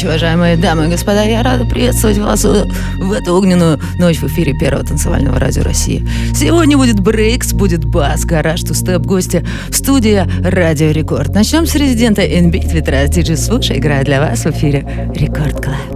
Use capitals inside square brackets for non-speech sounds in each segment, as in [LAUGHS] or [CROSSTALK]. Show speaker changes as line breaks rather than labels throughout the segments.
Ночи, уважаемые дамы и господа. Я рада приветствовать вас в эту огненную ночь в эфире Первого танцевального радио России. Сегодня будет breaks, будет bass, гараж, тустеп, гости, студия Радио Рекорд. Начнем с резидента NBIT Ветра. Диджи Слушай играет для вас в эфире
Record Club.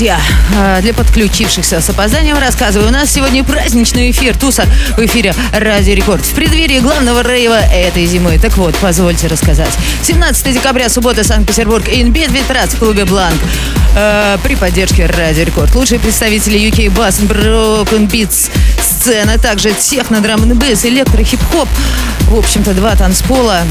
Друзья, э, для подключившихся с опозданием рассказываю. У нас сегодня праздничный эфир Туса в эфире Радио Рекорд. В преддверии главного рейва этой зимы. Так вот, позвольте рассказать. 17 декабря, суббота, Санкт-Петербург. In Beat We Trust в клубе Blank. Э, при поддержке Радио Рекорд. Лучшие представители UK Bass Broken Beats сцены. Также техно, drum and bass, электро, хип-хоп. В общем-то, два танцпола.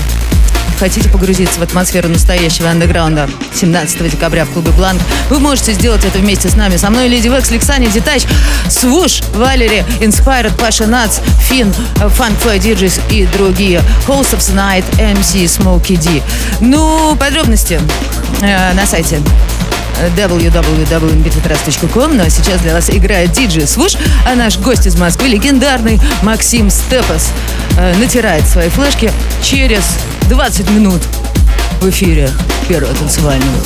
Хотите погрузиться в атмосферу настоящего андеграунда 17 декабря в клубе Blank? Вы можете сделать это вместе с нами. Со мной Леди Векс, Лексани Детач, Свуш, Валери, Inspired, Паша Нац, Фин, Funk Fly DJs и другие. Host of the Night, MC Smokey D. Ну, подробности э, на сайте www.bitvitrust.com. Ну а сейчас для вас играет диджей Свуш, а наш гость из Москвы, легендарный Максим Степас, э, натирает свои флешки через 20 минут в эфире первого танцевального.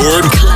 Record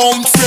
home.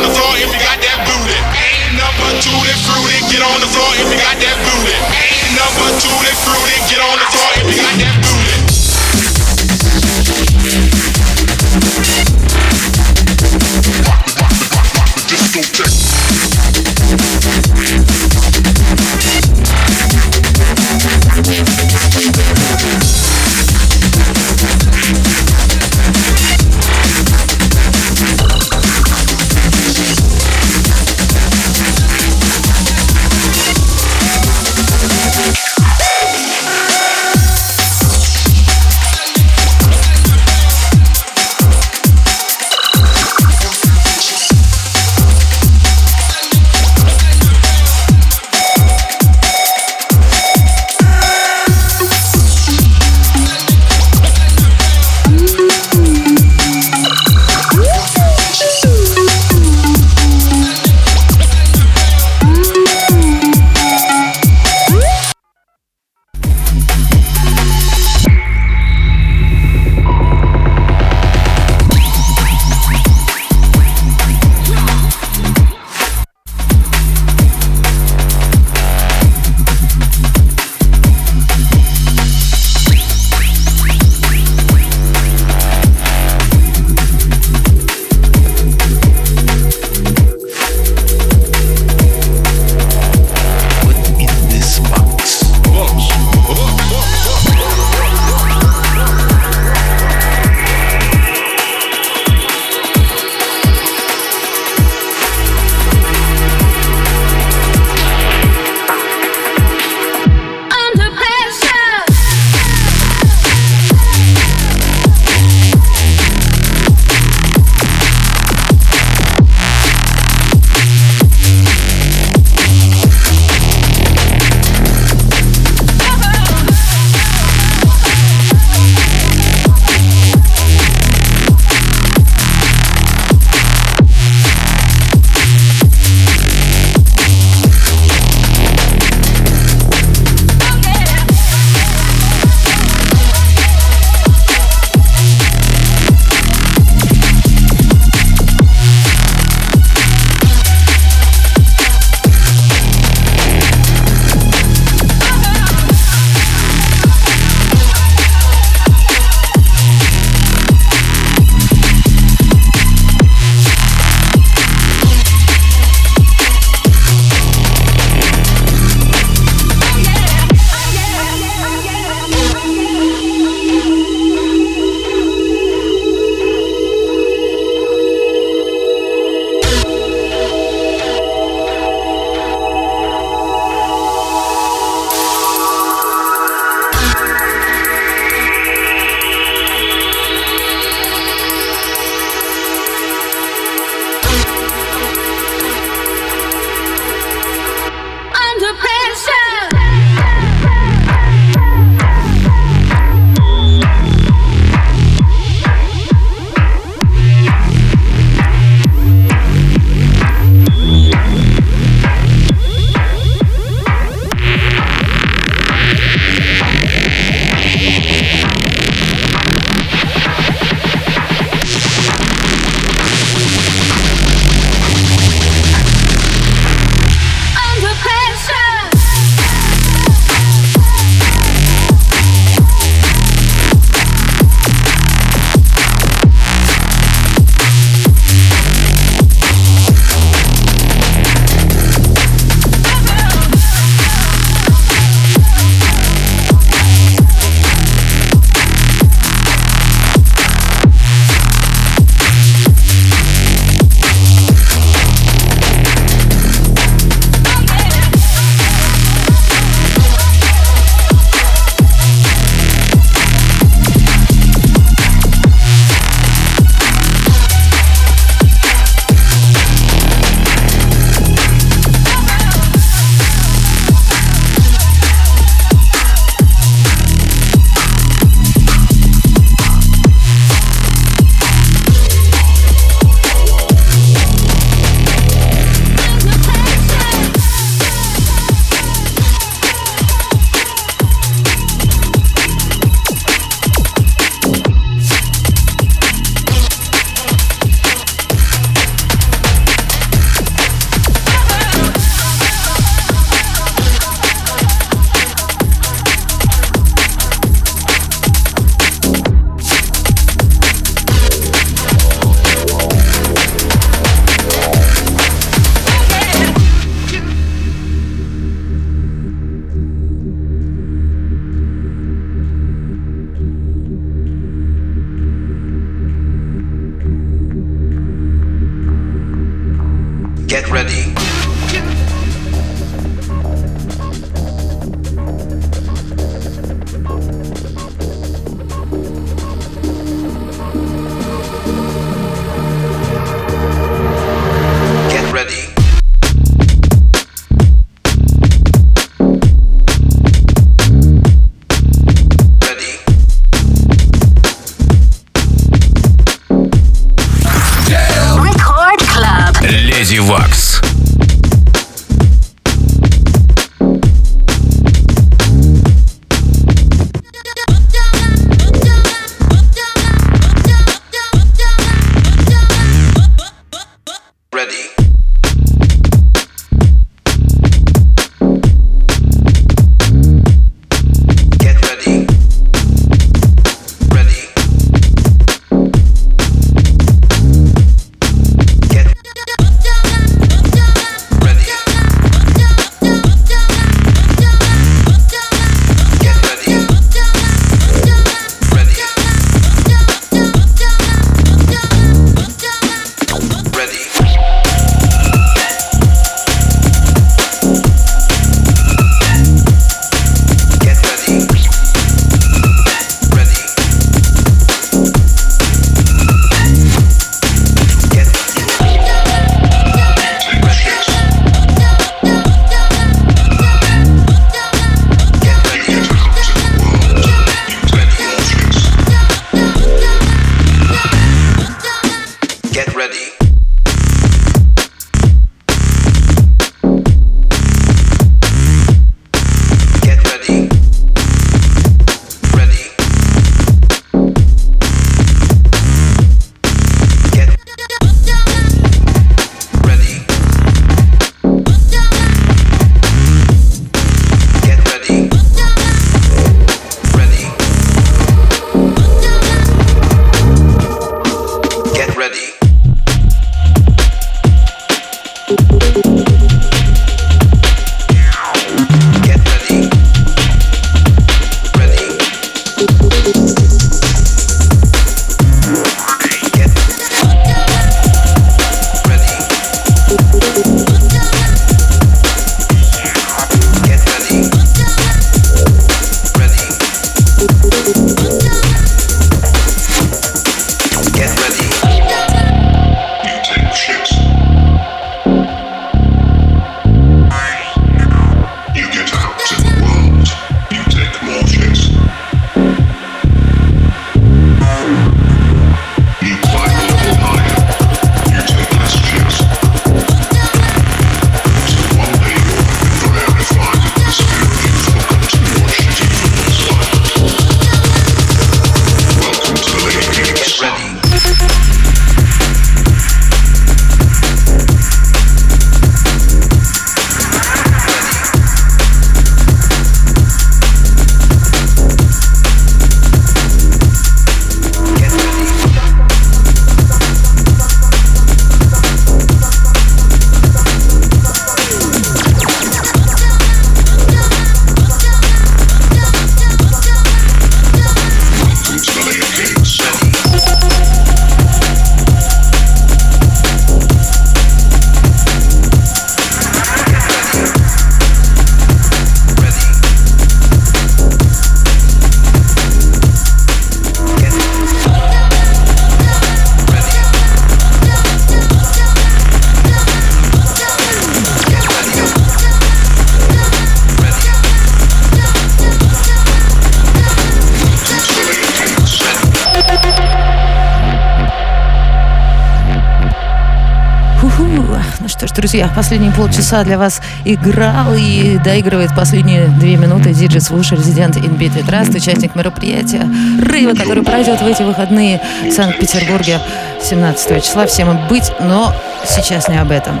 Полчаса для вас играл и доигрывает последние две минуты диджей Свуш, резидент Inbit Trust, участник мероприятия Рыва, который пройдет в эти выходные в Санкт-Петербурге 17 числа. Всем быть, но сейчас не об этом.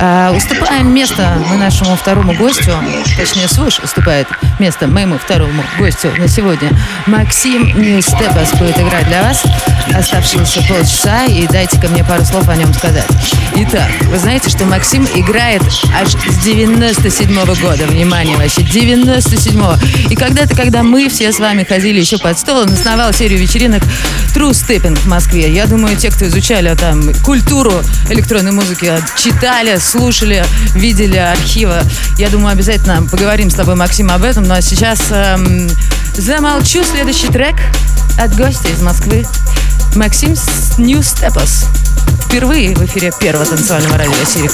А, уступаем место нашему второму гостю, точнее Свуш уступает место моему второму гостю на сегодня. Максим Ньюстебас будет играть для вас оставшиеся полчаса и дайте-ка мне пару слов о нем сказать. Итак, вы знаете, что Максим играет аж с 97 -го года. Внимание вообще, 97-го. И когда-то, когда мы все с вами ходили еще под стол, он основал серию вечеринок True Stepping в Москве. Я думаю, те, кто изучали там культуру электронной музыки читали, слушали, видели архивы. Я думаю, обязательно поговорим с тобой, Максим, об этом. А сейчас эм, замолчу. Следующий трек от гостя из Москвы. Максим Steppers. Впервые в эфире первого танцевального радио России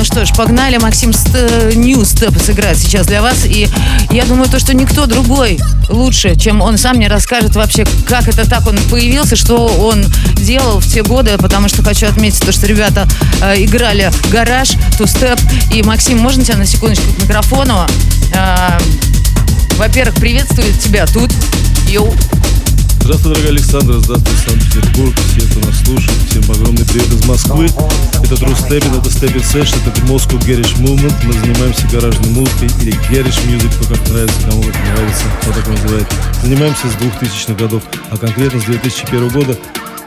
Рекорд. что ж, погнали. Максим Нью Степ сыграет сейчас для вас. И я думаю, то, что никто другой лучше, чем он сам мне расскажет вообще, как это так он появился, что он делал в те годы, потому что хочу отметить то, что ребята э, играли гараж, ту-степ. И, Максим, можно тебя на секундочку к микрофону? Э, во-первых, приветствую тебя тут. Йоу.
Здравствуй, дорогая Александра, здравствуй, Санкт-Петербург, все, кто нас слушает, всем огромный привет из Москвы. Это True Stepping, это Stepping Session, это Moscow Garage Movement. Мы занимаемся гаражной музыкой или Garage Music, кто как нравится, кому как нравится, кто так называет. Занимаемся с 2000-х годов, а конкретно с 2001 года,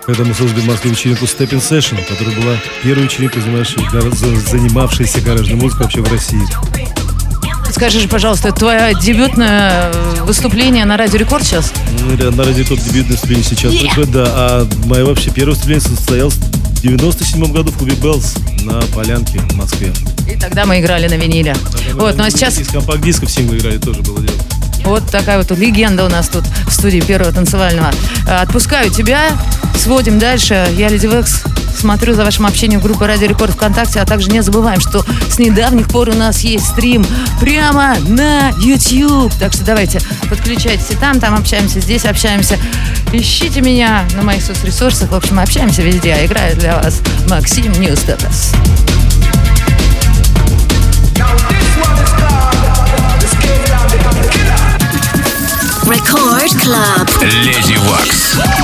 когда мы создали в Москве вечеринку Stepping Session, которая была первой вечеринкой, занимавшейся гаражной музыкой вообще в России
скажи же, пожалуйста, твое дебютное э, выступление на Радио Рекорд сейчас?
Ну, на Радио Рекорд дебютное выступление сейчас yeah. только, да. А мое вообще первое выступление состоялось 97 году в клубе Белls на Полянке в Москве.
И тогда мы играли на виниле. Тогда вот, ну а сейчас...
Из компакт-дисков синглы играли, тоже было дело.
Вот такая вот легенда у нас тут в студии первого танцевального. Э, отпускаю тебя, сводим дальше. Я Леди Векс смотрю за вашим общением в группе Радио Рекорд ВКонтакте, а также не забываем, что с недавних пор у нас есть стрим прямо на YouTube. Так что давайте подключайтесь и там, там общаемся, здесь общаемся. Ищите меня на моих соцресурсах. В общем, общаемся везде. А играю для вас Максим Ньюстатас.
Record Club. Lady Wax.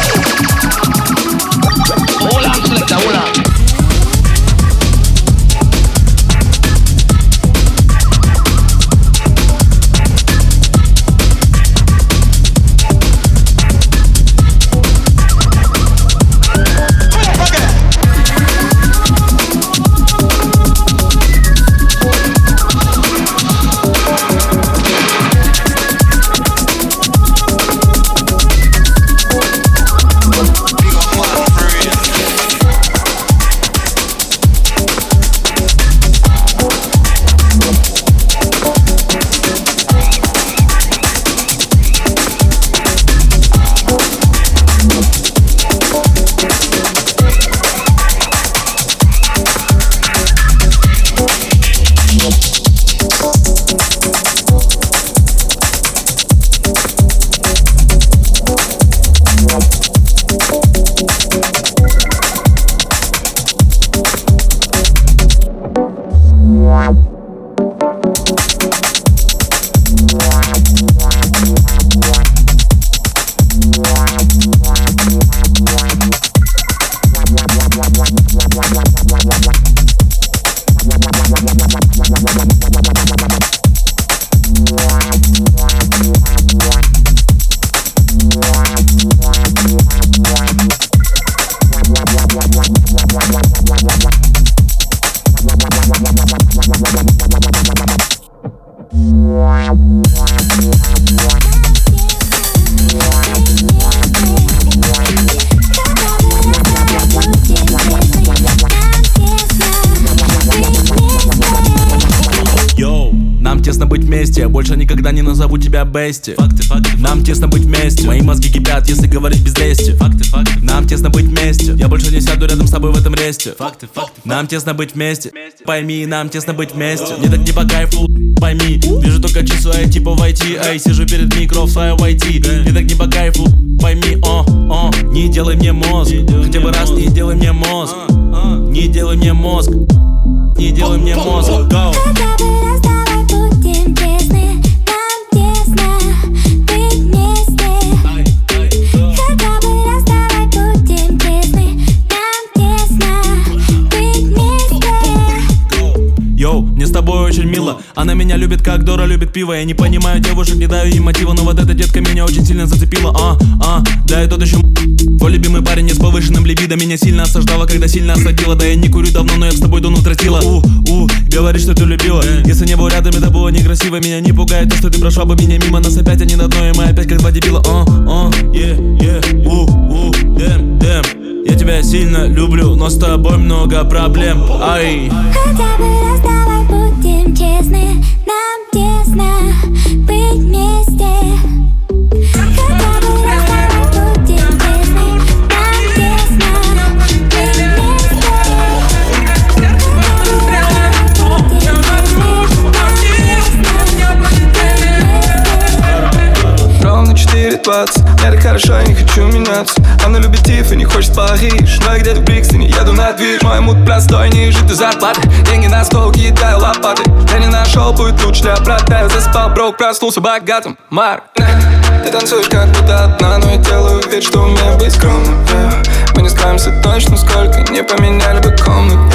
Леди Вакс.
бести. Факты, факты, Нам тесно быть вместе. Мои мозги кипят, если говорить без лести. Факты, факты. Нам тесно быть вместе. Я больше не сяду рядом с тобой в этом ресте. Факты, факты Нам тесно быть вместе. Пойми, нам тесно быть вместе. Мне так не по кайфу, пойми. Вижу только часу, ай, типа в IT Ай, сижу перед микро в своем IT Мне так не по кайфу, пойми, о, о Не делай мне мозг. Хотя бы раз не делай мне мозг. Не делай мне мозг. Не делай мне мозг. Go Она меня любит, как Дора любит пиво. Я не понимаю девушек, не даю им мотива Но вот эта детка меня очень сильно зацепила. А, а, да и тот еще Твой любимый парень с повышенным либидо. Меня сильно осаждала, когда сильно осадила. Да я не курю давно, но я с тобой давно тратила У, у, говорит, что ты любила. Если не был рядом, это было некрасиво. Меня не пугает то, что ты прошла бы меня мимо. Нас опять они на дно, и мы опять как два дебила. А, а, е, е, у, у, дэм, дэм я тебя сильно люблю, но с тобой много проблем. Ай.
Хотя бы раз честны Нам тесно быть вместе
4.20 Мне так я не хочу меняться. Она любит Тиф и не хочет Париж. Но я где-то в Брикстоне, еду на дверь Мой мут простой, не жить до зарплаты Деньги на стол, кидаю лопаты. Я не нашел путь лучше для брата Я заспал, брок, проснулся богатым. Марк. Ты танцуешь как будто одна Но я делаю вид, что умею быть скромным. Мы не скроемся точно, сколько Не поменяли бы комнат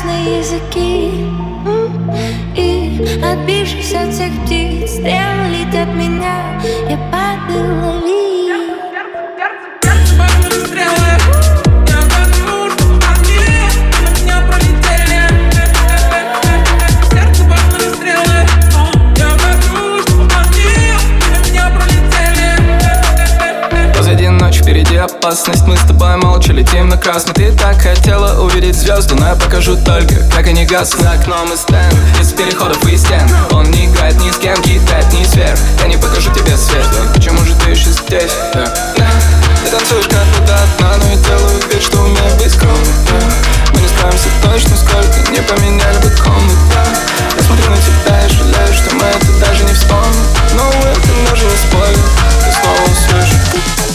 красные языки И отбившись от всех птиц Стрелы летят меня. Я падаю, лови
интимно-красный Ты так хотела увидеть звезды Но я покажу только, как они гаснут За окном и стенд, из переходов и стен Он не играет ни с кем, кидает ни сверх Я не покажу тебе свет Почему же ты еще здесь? Да. Ты танцуешь как будто одна Но я делаю вид, что умею быть скромным да. Мы не справимся точно, сколько не поменяли бы комнат да. Я смотрю на тебя и жалею, что мы это даже не вспомним Но это не спойлер Ты снова услышишь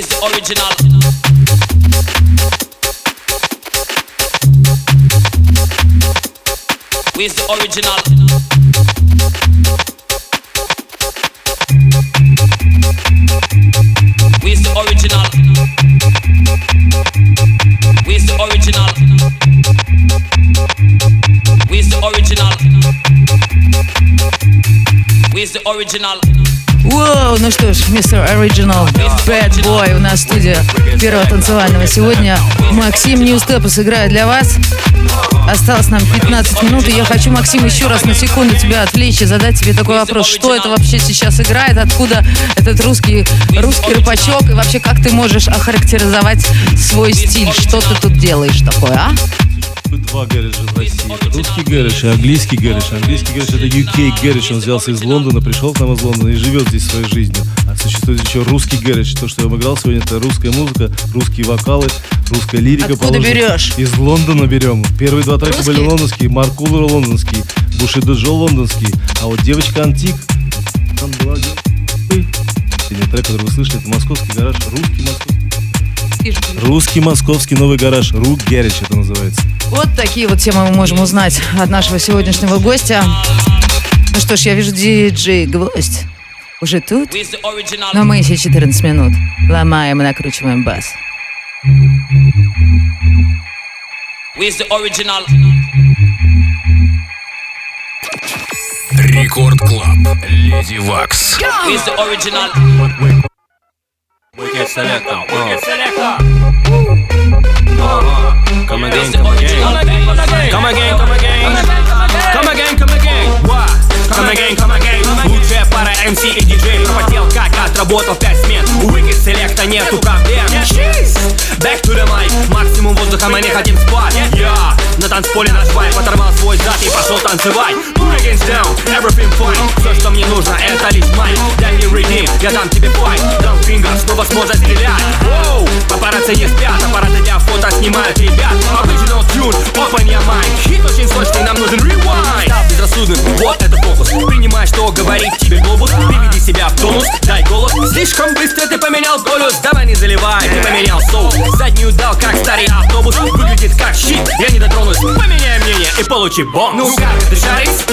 Where's the original? Where's the original? Where's the original? Where's the original? Where's the original? Where's the original?
Воу, ну что ж, мистер Original, Bad Boy, у нас студия первого танцевального. Сегодня Максим Ньюстепа сыграет для вас. Осталось нам 15 минут, и я хочу, Максим, еще раз на секунду тебя отвлечь и задать тебе такой вопрос. Что это вообще сейчас играет? Откуда этот русский, русский рыбачок? И вообще, как ты можешь охарактеризовать свой стиль? Что ты тут делаешь такое, а?
Два гэрэджа в России. Русский гэрэж и английский гэрэж. Английский гэрэж это UK гэрэж. Он взялся из Лондона, пришел к нам из Лондона и живет здесь своей жизнью. А существует еще русский гэрэж. То, что я обыграл сегодня, это русская музыка, русские вокалы, русская лирика.
Откуда
положена.
берешь?
Из Лондона берем. Первые два трека были лондонские, Марк Уллер лондонский, Бушидо Джо лондонский. А вот девочка Антик, там была... Трек, который вы слышали, это московский гараж, русский московский. Русский московский новый гараж, Рук Герич это называется.
Вот такие вот темы мы можем узнать от нашего сегодняшнего гостя. Ну что ж, я вижу диджей Гвоздь уже тут. Но мы еще 14 минут ломаем и накручиваем бас.
Where's the original?
Record Club. Lady Waks.
Where's the original?
Wicked selector. Uh. Uh-huh. Come again, come again. Come again, come again. Come again, come again. Come again, come again. Лучшая пара MC и диджей пропотел, как отработал пять смен. У Wicked Selecta нету проблем. Back to the mic. Максимум воздуха, мы не хотим спать. Я на танцполе наш вайп оторвал свой зад и пошел танцевать. Put against down, everything fine. Все, что мне нужно, это лишь майк. Дай мне redeem, я дам тебе файт. Дам фингер, снова сможет стрелять. Воу, папарацци не спят, аппараты для фото снимают ребят. Original tune, open your mind. Хит очень сочный, нам нужен rewind. Став безрассудным, вот это фокус. Принимай, что говорит тебе глобус. Приведи себя в тонус, дай голос. Слишком быстро ты поменял голос. Давай не заливай, ты поменял соус. Заднюю дал, как старый автобус. Выглядит как щит, я не дотронусь. Поменяй мнение и получи бонус. Ну как, шаришь?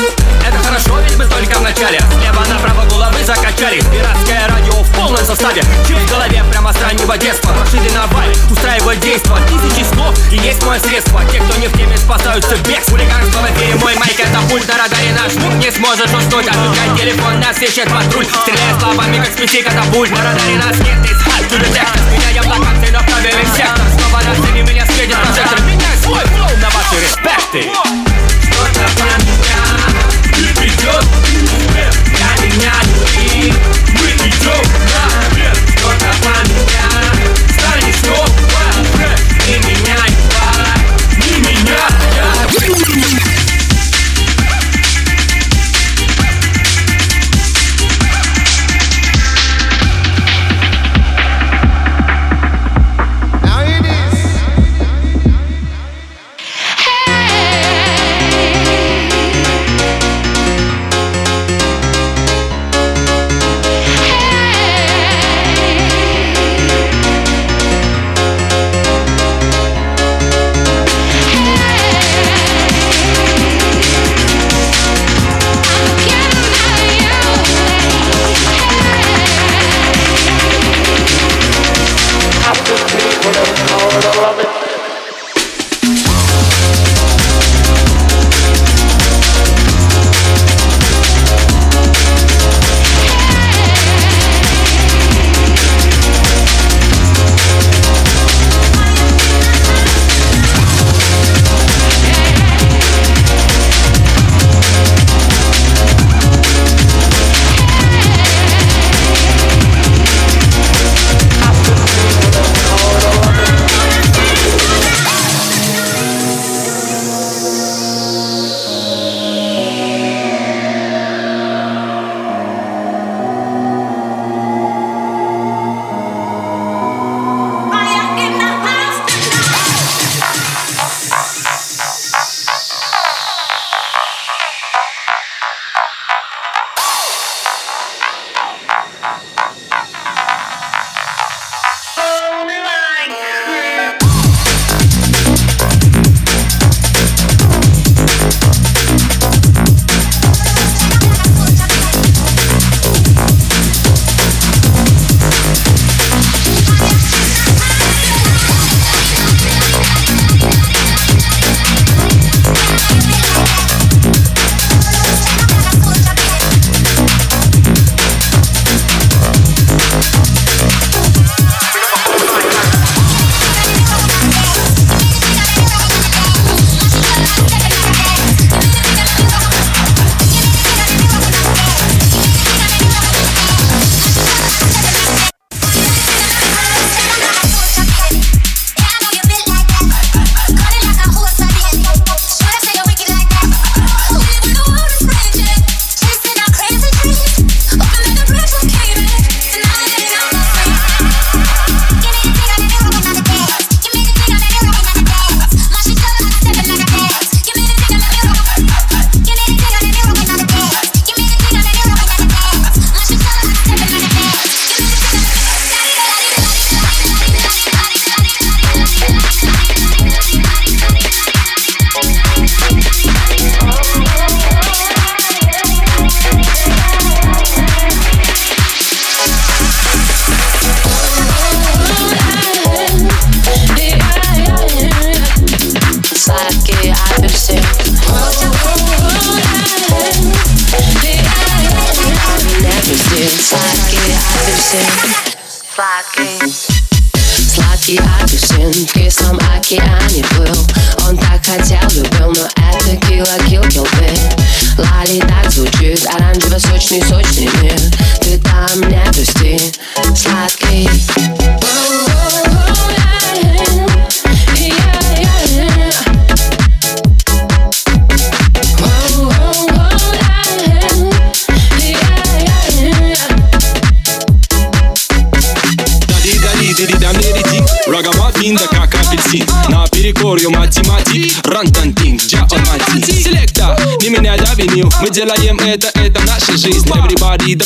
Это хорошо, ведь мы только в начале. Слева направо головы закачали Пиратское радио в полном составе. Чип в голове прямо с раннего детства. Прошли на вайп, устраивать действо. Тысячи слов и есть мое средство. Те, кто не в теме, спасаются бег Хулиганство в эфире, мой майк это пульт на радаре Наш звук. Не сможешь уснуть. Отключай телефон, нас ищет патруль. Стреляй словами, как с пяти катапульт На радаре нас нет, ты хат, to detect Меняем локации, но правильный сектор Снова на сцене меня светит прожектор. Меняй свой на ваши респекты Что-то про меня придет вверх Я меняю и мы идем наверх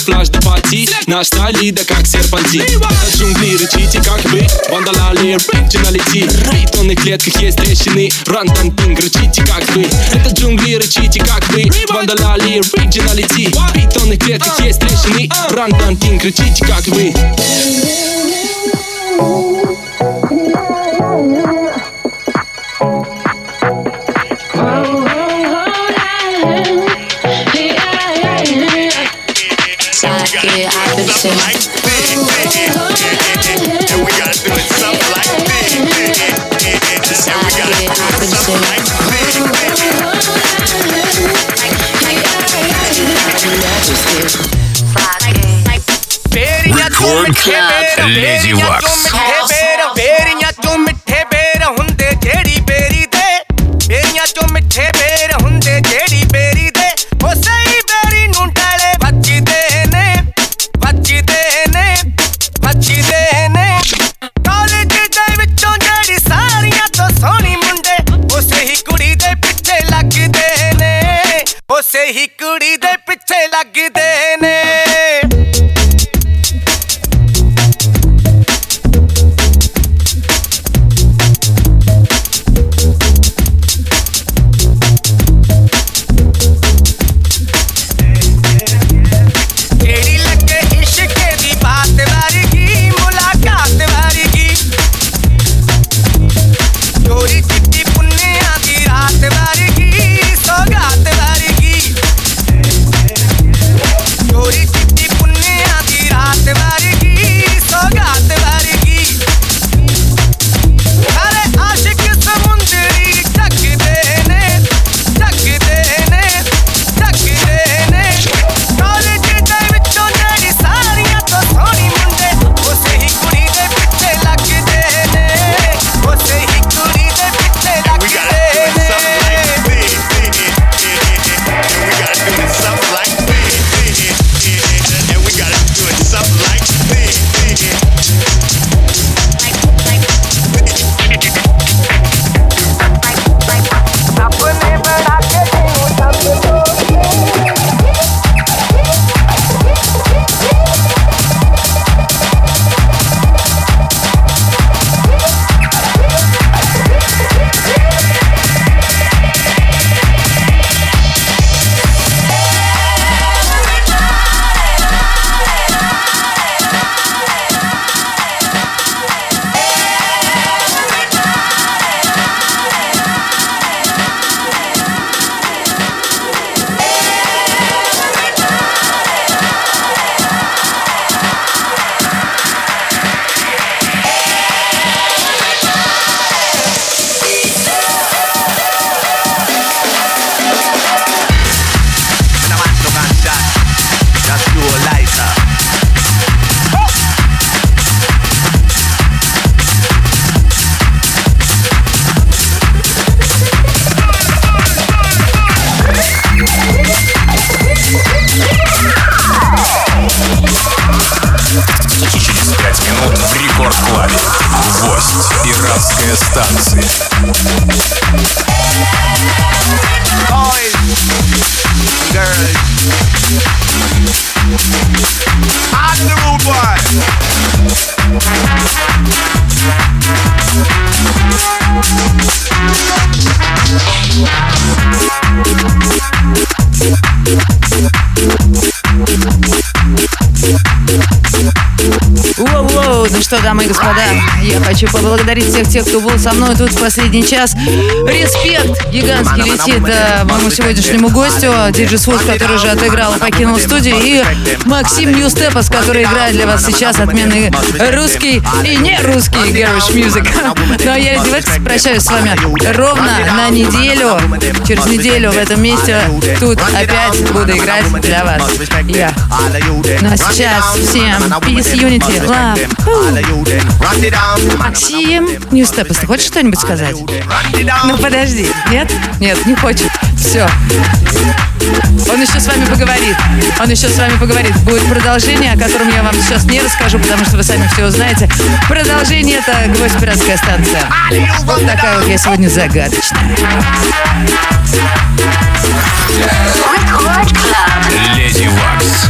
флаж до пати Наш Талида как серпантин Это джунгли, рычите как вы. Вандалали, рэпчи налети В тонных клетках есть трещины. Ран тан пинг, рычите как вы. Это джунгли, рычите как вы. Вандалали, рэпчи налети В тонных клетках есть трещины. Ран тан пинг, рычите как вы.
Oh, oh, oh. it happen And
Record Club Lazy Wax.
Что, дамы и господа, я хочу поблагодарить всех тех, кто был со мной тут в последний час. Респект гигантский летит э, моему сегодняшнему гостю, Диджи Свуд, который уже отыграл и покинул студию, и Максим Ньюстепас, который играет для вас сейчас отменный русский и не русский garage music. [LAUGHS] Но я, девочки, прощаюсь с вами ровно на неделю. Через неделю в этом месте тут опять буду играть для вас. Я. Ну а сейчас всем peace, unity, love. Максим, Ньюстепас, ты хочешь что-нибудь сказать? Ну подожди, нет? Нет, не хочет. Все. Он еще с вами поговорит. Он еще с вами поговорит. Будет продолжение, о котором я вам сейчас не расскажу, потому что вы сами все узнаете. Продолжение это «Гвоздь пиратская станция». Вот такая вот я сегодня загадочная.
Леди Вакс.